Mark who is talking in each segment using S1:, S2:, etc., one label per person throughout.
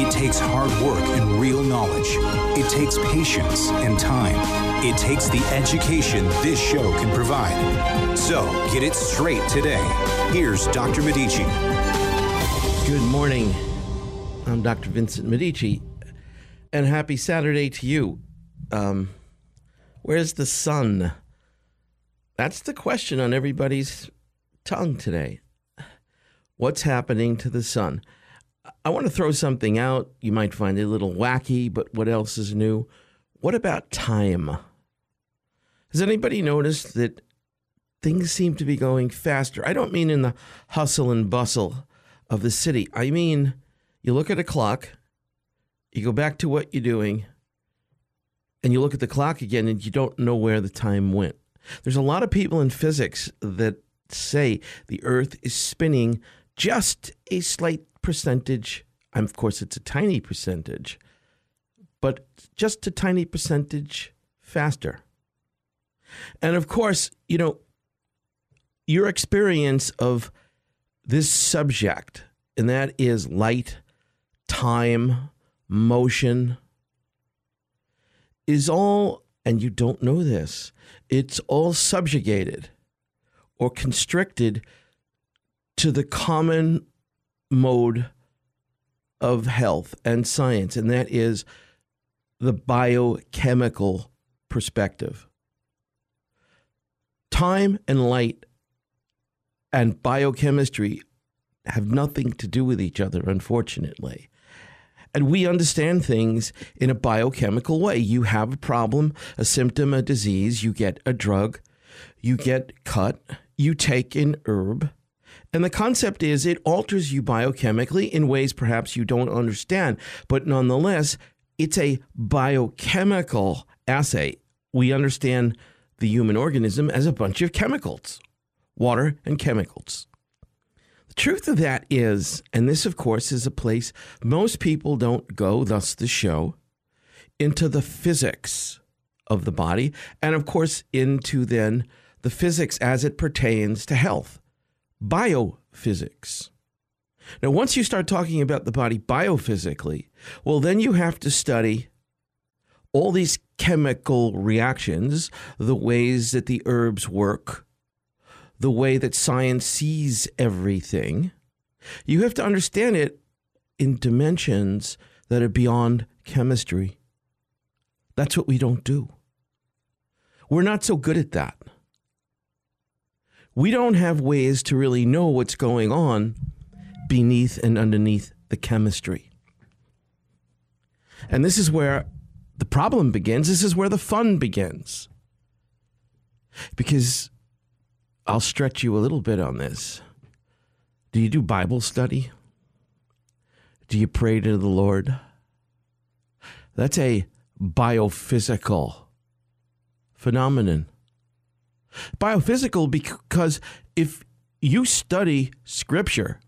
S1: It takes hard work and real knowledge. It takes patience and time. It takes the education this show can provide. So get it straight today. Here's Dr. Medici.
S2: Good morning. I'm Dr. Vincent Medici, and happy Saturday to you. Um, where's the sun? That's the question on everybody's tongue today. What's happening to the sun? I want to throw something out. You might find it a little wacky, but what else is new? What about time? Has anybody noticed that things seem to be going faster? I don't mean in the hustle and bustle of the city. I mean, you look at a clock, you go back to what you're doing, and you look at the clock again and you don't know where the time went. There's a lot of people in physics that say the earth is spinning just a slight percentage. Of course, it's a tiny percentage, but just a tiny percentage faster. And of course, you know, your experience of this subject, and that is light, time, motion, is all, and you don't know this, it's all subjugated or constricted to the common mode of health and science, and that is the biochemical perspective. Time and light and biochemistry have nothing to do with each other, unfortunately. And we understand things in a biochemical way. You have a problem, a symptom, a disease, you get a drug, you get cut, you take an herb. And the concept is it alters you biochemically in ways perhaps you don't understand. But nonetheless, it's a biochemical assay. We understand the human organism as a bunch of chemicals, water and chemicals. The truth of that is, and this, of course, is a place most people don't go, thus the show, into the physics of the body, and of course, into then the physics as it pertains to health, biophysics. Now, once you start talking about the body biophysically, well, then you have to study all these chemical reactions, the ways that the herbs work, the way that science sees everything. You have to understand it in dimensions that are beyond chemistry. That's what we don't do. We're not so good at that we don't have ways to really know what's going on beneath and underneath the chemistry. And this is where the problem begins. This is where the fun begins. Because I'll stretch you a little bit on this. Do you do Bible study? Do you pray to the Lord? That's a biophysical phenomenon biophysical because if you study scripture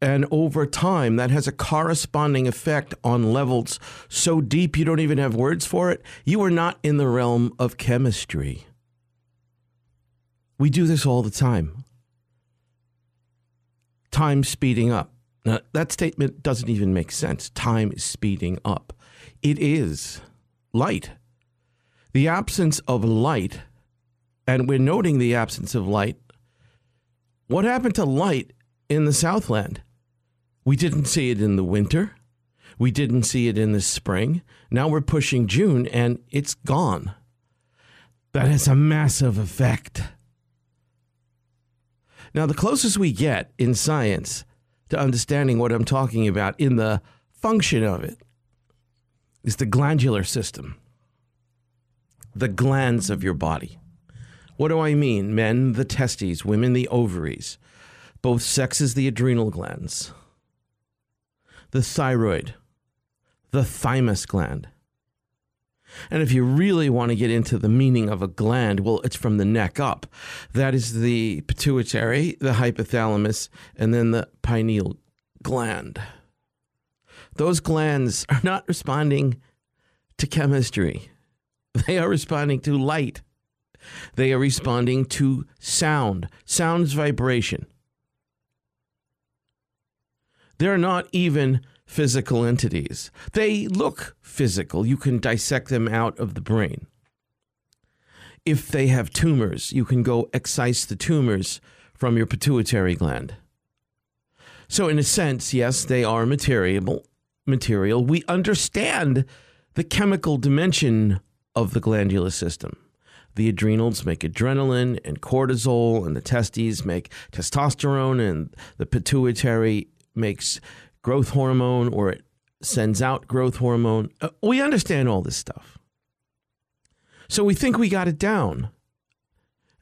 S2: and over time that has a corresponding effect on levels so deep you don't even have words for it, you are not in the realm of chemistry. We do this all the time. Time speeding up. Now, that statement doesn't even make sense. Time is speeding up. It is light. The absence of light and we're noting the absence of light. What happened to light in the Southland? We didn't see it in the winter. We didn't see it in the spring. Now we're pushing June and it's gone. That has a massive effect. Now, the closest we get in science to understanding what I'm talking about in the function of it is the glandular system, the glands of your body. What do I mean? Men, the testes, women, the ovaries, both sexes, the adrenal glands, the thyroid, the thymus gland. And if you really want to get into the meaning of a gland, well, it's from the neck up. That is the pituitary, the hypothalamus, and then the pineal gland. Those glands are not responding to chemistry, they are responding to light. They are responding to sound. Sound's vibration. They're not even physical entities. They look physical. You can dissect them out of the brain. If they have tumors, you can go excise the tumors from your pituitary gland. So, in a sense, yes, they are material. Material. We understand the chemical dimension of the glandular system. The adrenals make adrenaline and cortisol, and the testes make testosterone, and the pituitary makes growth hormone or it sends out growth hormone. Uh, we understand all this stuff. So we think we got it down.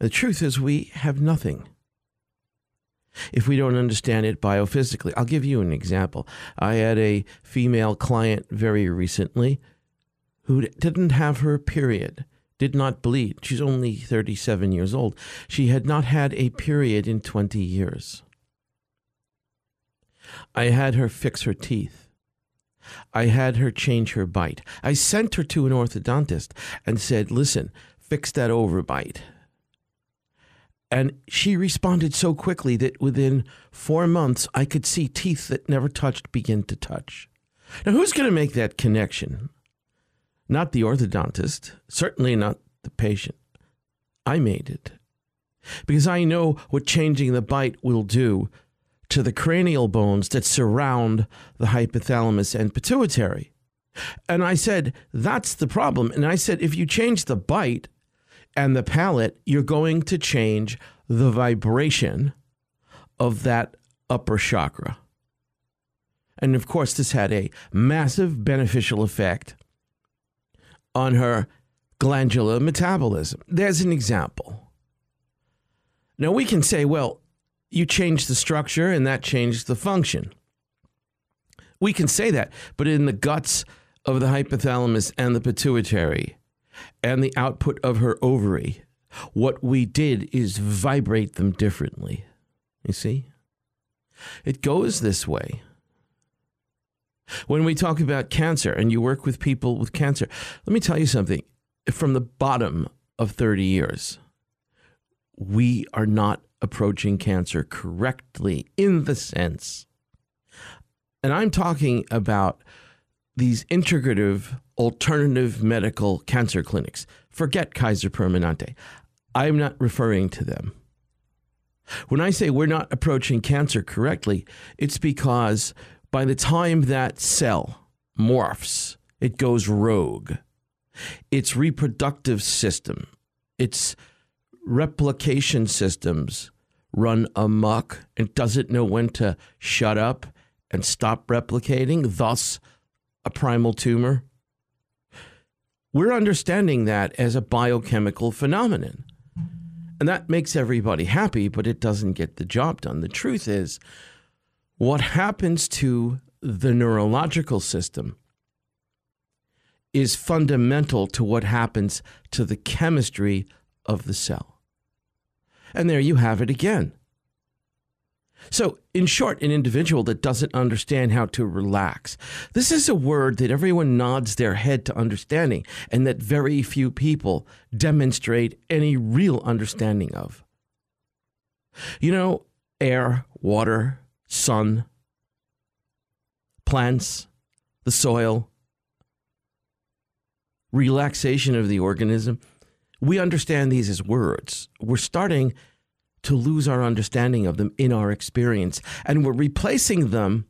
S2: The truth is, we have nothing if we don't understand it biophysically. I'll give you an example. I had a female client very recently who didn't have her period, did not bleed. She's only 37 years old. She had not had a period in 20 years. I had her fix her teeth. I had her change her bite. I sent her to an orthodontist and said, listen, fix that overbite. And she responded so quickly that within four months, I could see teeth that never touched begin to touch. Now, who's going to make that connection? Not the orthodontist, certainly not the patient. I made it because I know what changing the bite will do to the cranial bones that surround the hypothalamus and pituitary. And I said, that's the problem. And I said, if you change the bite and the palate, you're going to change the vibration of that upper chakra. And of course, this had a massive beneficial effect on her glandular metabolism. There's an example. Now, we can say, well, you changed the structure and that changed the function. We can say that, but in the guts of the hypothalamus and the pituitary and the output of her ovary, what we did is vibrate them differently. You see? It goes this way. When we talk about cancer and you work with people with cancer, let me tell you something. From the bottom of 30 years, we are not approaching cancer correctly in the sense, and I'm talking about these integrative alternative medical cancer clinics. Forget Kaiser Permanente. I'm not referring to them. When I say we're not approaching cancer correctly, it's because by the time that cell morphs, it goes rogue. Its reproductive system, its replication systems run amok and doesn't know when to shut up and stop replicating, thus, a primal tumor. We're understanding that as a biochemical phenomenon. And that makes everybody happy, but it doesn't get the job done. The truth is, what happens to the neurological system is fundamental to what happens to the chemistry of the cell. And there you have it again. So, in short, an individual that doesn't understand how to relax. This is a word that everyone nods their head to understanding, and that very few people demonstrate any real understanding of. You know, air, water, sun, plants, the soil, relaxation of the organism we understand these as words. We're starting to lose our understanding of them in our experience, and we're replacing them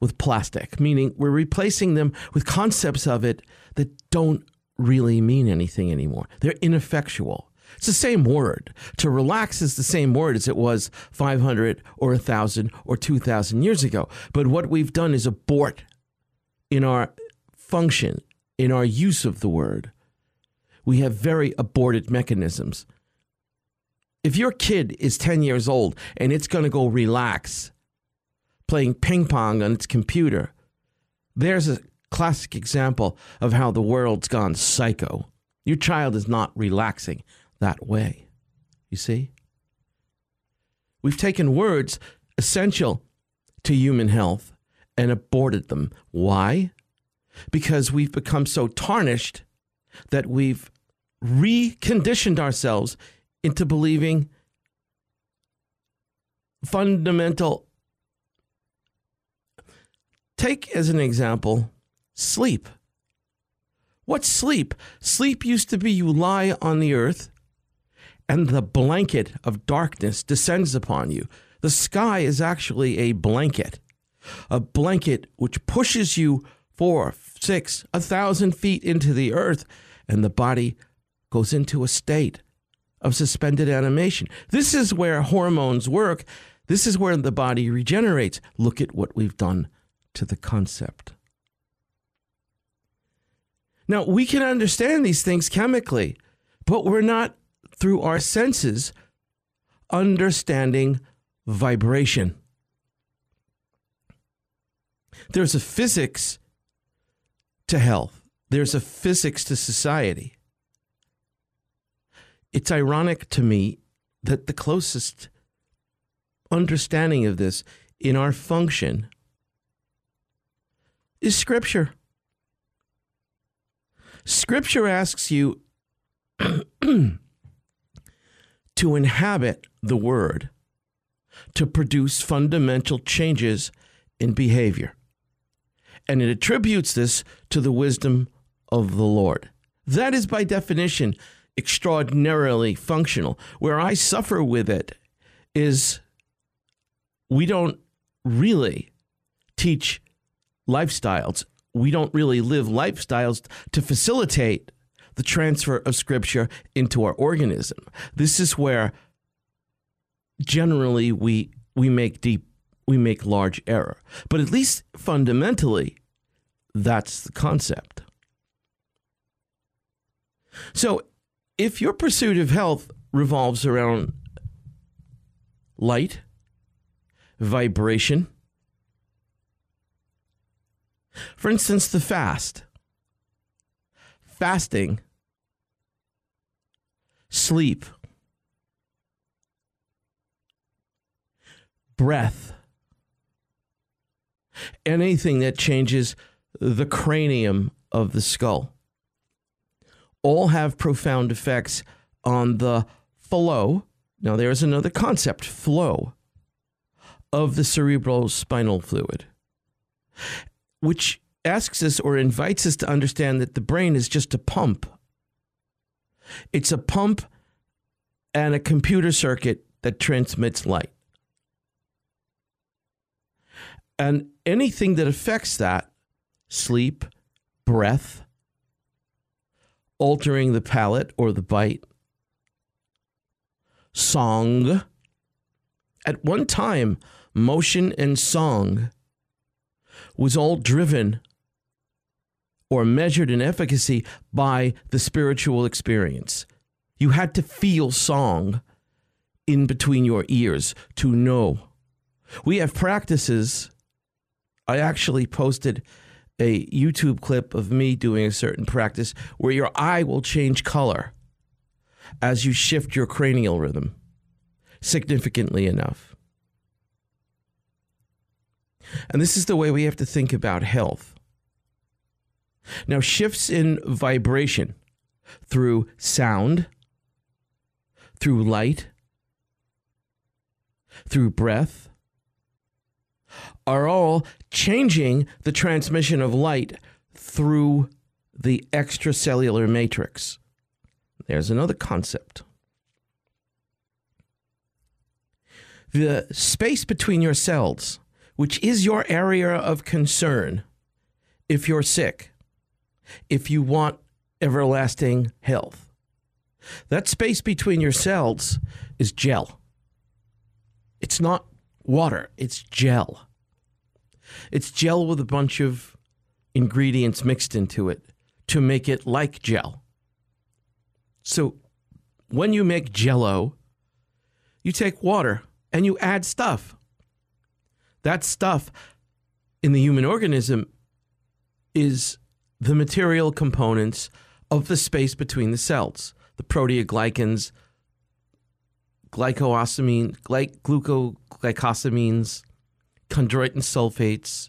S2: with plastic, meaning we're replacing them with concepts of it that don't really mean anything anymore. They're ineffectual. It's the same word. To relax is the same word as it was 500 or 1,000 or 2,000 years ago. But what we've done is abort in our function, in our use of the word we have very aborted mechanisms. If your kid is 10 years old and it's going to go relax playing ping pong on its computer, there's a classic example of how the world's gone psycho. Your child is not relaxing that way. You see? We've taken words essential to human health and aborted them. Why? Because we've become so tarnished that we've reconditioned ourselves into believing fundamental. Take as an example sleep. What's sleep? Sleep used to be you lie on the earth and the blanket of darkness descends upon you. The sky is actually a blanket, a blanket which pushes you four, six, a thousand feet into the earth, and the body goes into a state of suspended animation. This is where hormones work. This is where the body regenerates. Look at what we've done to the concept. Now, we can understand these things chemically, but we're not through our senses understanding vibration. There's a physics to health, there's a physics to society. It's ironic to me that the closest understanding of this in our function is Scripture. Scripture asks you to inhabit the Word to produce fundamental changes in behavior. And it attributes this to the wisdom of the Lord. That is, by definition, extraordinarily functional. Where I suffer with it is we don't really teach lifestyles. We don't really live lifestyles to facilitate the transfer of scripture into our organism. This is where generally we we make deep we make large error. But at least fundamentally that's the concept. So if your pursuit of health revolves around light, vibration, for instance, the fast, fasting sleep, breath, anything that changes the cranium of the skull. All have profound effects on the flow. Now, there's another concept flow of the cerebral spinal fluid, which asks us or invites us to understand that the brain is just a pump. It's a pump and a computer circuit that transmits light. And anything that affects that, sleep, breath, altering the palate or the bite, song. At one time, motion and song was all driven or measured in efficacy by the spiritual experience. You had to feel song in between your ears to know. We have practices. I actually posted a YouTube clip of me doing a certain practice where your eye will change color as you shift your cranial rhythm significantly enough. And this is the way we have to think about health. Now, shifts in vibration through sound, through light, through breath, are all changing the transmission of light through the extracellular matrix. There's another concept. The space between your cells, which is your area of concern if you're sick, if you want everlasting health. That space between your cells is gel. It's not water, it's gel. It's gel with a bunch of ingredients mixed into it to make it like gel. So when you make jello, you take water and you add stuff. That stuff in the human organism is the material components of the space between the cells, the proteoglycans, glycosamine, gly- glucoglycosamines, chondroitin sulfates,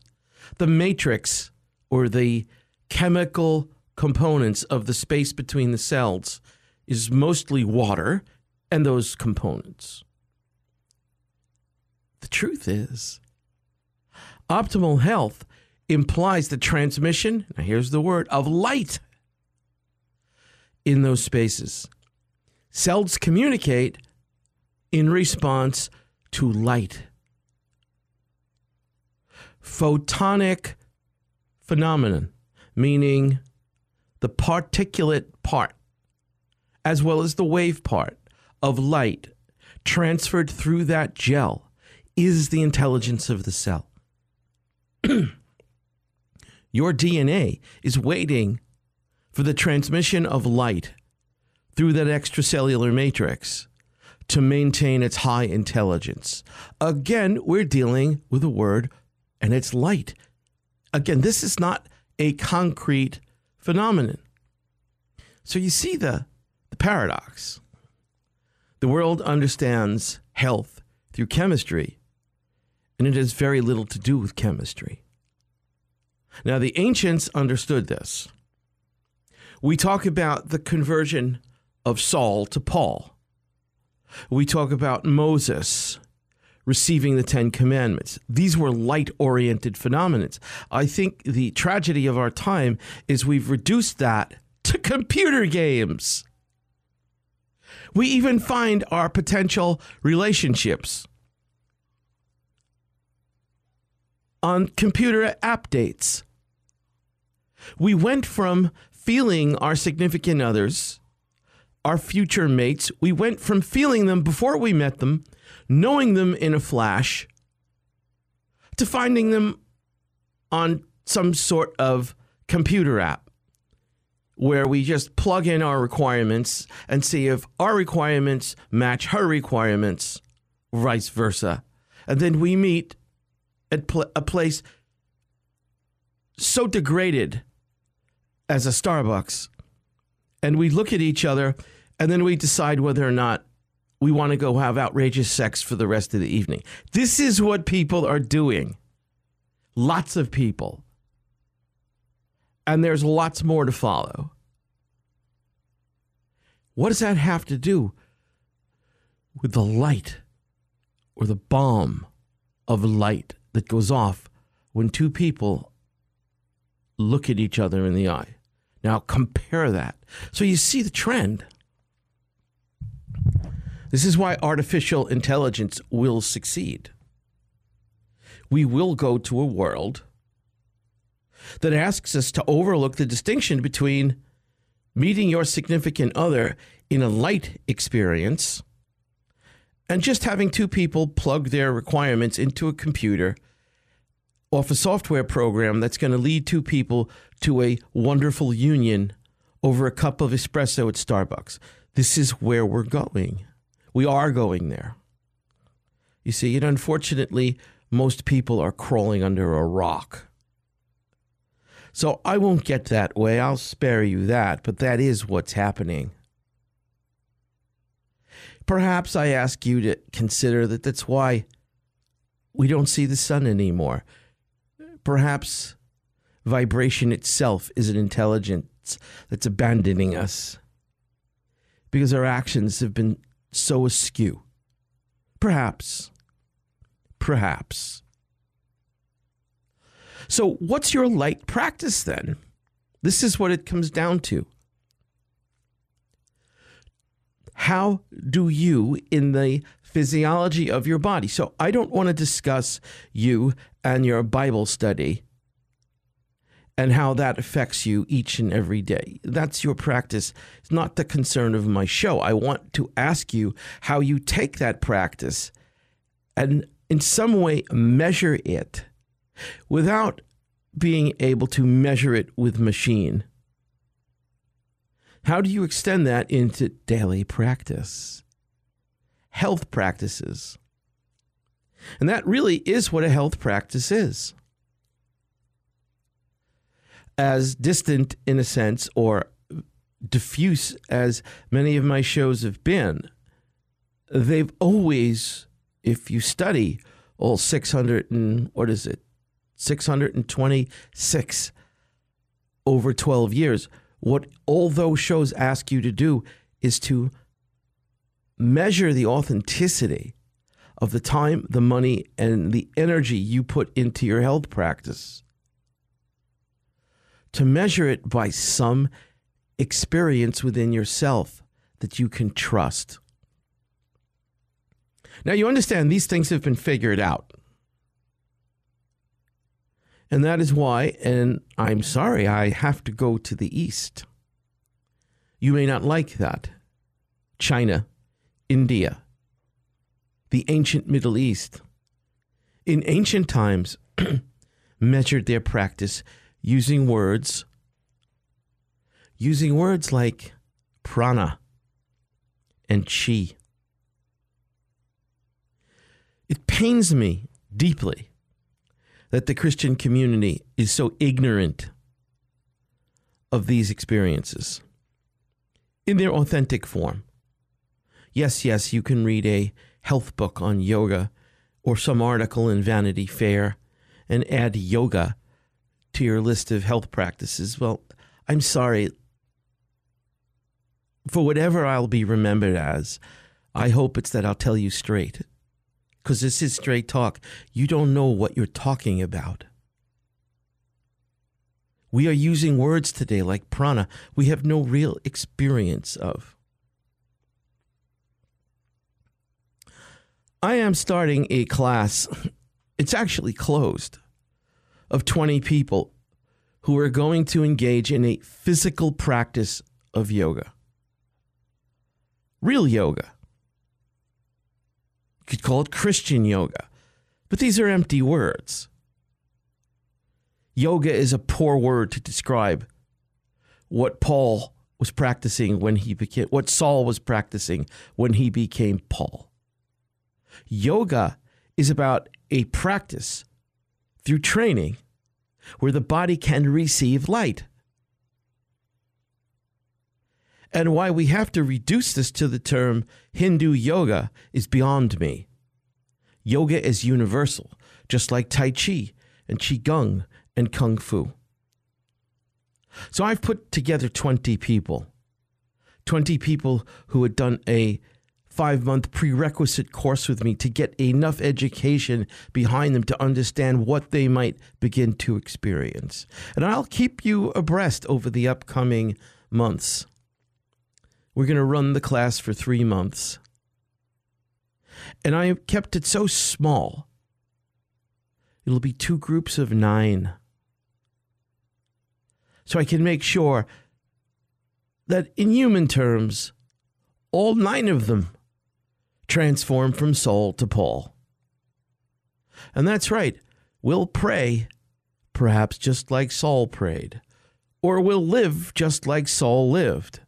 S2: the matrix or the chemical components of the space between the cells is mostly water and those components. The truth is, optimal health implies the transmission, now here's the word, of light in those spaces. Cells communicate in response to light. Photonic phenomenon, meaning the particulate part, as well as the wave part of light transferred through that gel, is the intelligence of the cell. Your DNA is waiting for the transmission of light through that extracellular matrix to maintain its high intelligence. Again, we're dealing with a word and it's light. Again, this is not a concrete phenomenon. So you see the, the paradox. The world understands health through chemistry, and it has very little to do with chemistry. Now, the ancients understood this. We talk about the conversion of Saul to Paul. We talk about Moses receiving the Ten Commandments. These were light oriented phenomena. I think the tragedy of our time is we've reduced that to computer games. We even find our potential relationships on computer updates. We went from feeling our significant others, our future mates, we went from feeling them before we met them, knowing them in a flash, to finding them on some sort of computer app where we just plug in our requirements and see if our requirements match her requirements, vice versa. And then we meet at pl- a place so degraded as a Starbucks, and we look at each other, and then we decide whether or not we want to go have outrageous sex for the rest of the evening. This is what people are doing. Lots of people. And there's lots more to follow. What does that have to do with the light or the bomb of light that goes off when two people look at each other in the eye? Now compare that. So you see the trend. This is why artificial intelligence will succeed. We will go to a world that asks us to overlook the distinction between meeting your significant other in a light experience and just having two people plug their requirements into a computer off a software program that's going to lead two people to a wonderful union over a cup of espresso at Starbucks. This is where we're going. We are going there. You see, and unfortunately, most people are crawling under a rock. So I won't get that way. I'll spare you that, but that is what's happening. Perhaps I ask you to consider that that's why we don't see the sun anymore. Perhaps vibration itself is an intelligence that's abandoning us because our actions have been so askew. Perhaps. Perhaps. So, what's your light practice then? This is what it comes down to. How do you, in the physiology of your body, so I don't want to discuss you and your Bible study and how that affects you each and every day. That's your practice. It's not the concern of my show. I want to ask you how you take that practice and in some way measure it without being able to measure it with machine. How do you extend that into daily practice? Health practices. And that really is what a health practice is. as distant in a sense or diffuse as many of my shows have been, they've always, if you study all 600 and what is it, 626 over 12 years, what all those shows ask you to do is to measure the authenticity of the time, the money, and the energy you put into your health practice. To measure it by some experience within yourself that you can trust. Now, you understand these things have been figured out. And that is why, and I'm sorry, I have to go to the East. You may not like that. China, India, the ancient Middle East, in ancient times, measured their practice using words, using words like prana and chi. It pains me deeply that the Christian community is so ignorant of these experiences in their authentic form. Yes, yes, you can read a health book on yoga or some article in Vanity Fair and add yoga to your list of health practices. Well, I'm sorry. For whatever I'll be remembered as, I hope it's that I'll tell you straight. Because this is straight talk. You don't know what you're talking about. We are using words today like prana we have no real experience of. I am starting a class, it's actually closed, of 20 people who are going to engage in a physical practice of yoga. Real yoga. You could call it Christian yoga, but these are empty words. Yoga is a poor word to describe what Paul was practicing when he became, what Saul was practicing when he became Paul. Yoga is about a practice through training where the body can receive light. And why we have to reduce this to the term Hindu yoga is beyond me. Yoga is universal, just like Tai Chi and Qigong and Kung Fu. So I've put together 20 people, 20 people who had done a five month prerequisite course with me to get enough education behind them to understand what they might begin to experience. And I'll keep you abreast over the upcoming months. We're going to run the class for three months. And I kept it so small. It'll be two groups of nine. So I can make sure that in human terms, all nine of them transformed from Saul to Paul. And that's right, we'll pray, perhaps just like Saul prayed, or we'll live just like Saul lived.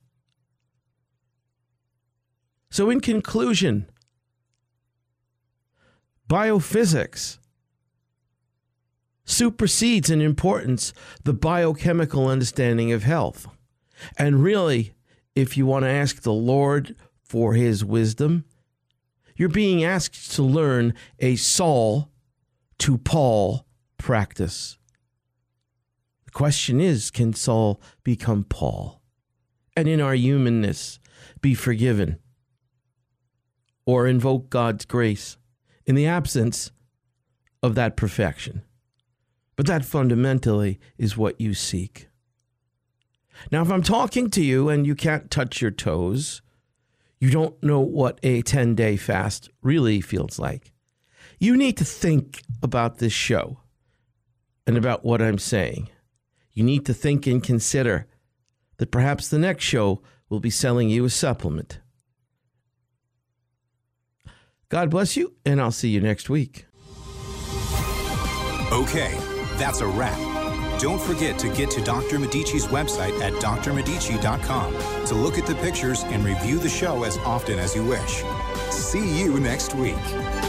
S2: So, in conclusion, biophysics supersedes in importance the biochemical understanding of health. And really, if you want to ask the Lord for his wisdom, you're being asked to learn a Saul to Paul practice. The question is can Saul become Paul? And in our humanness, be forgiven or invoke God's grace in the absence of that perfection. But that fundamentally is what you seek. Now, if I'm talking to you and you can't touch your toes, you don't know what a 10 day fast really feels like. You need to think about this show and about what I'm saying. You need to think and consider that perhaps the next show will be selling you a supplement. God bless you, and I'll see you next week.
S1: Okay, that's a wrap. Don't forget to get to Dr. Medici's website at drmedici.com to look at the pictures and review the show as often as you wish. See you next week.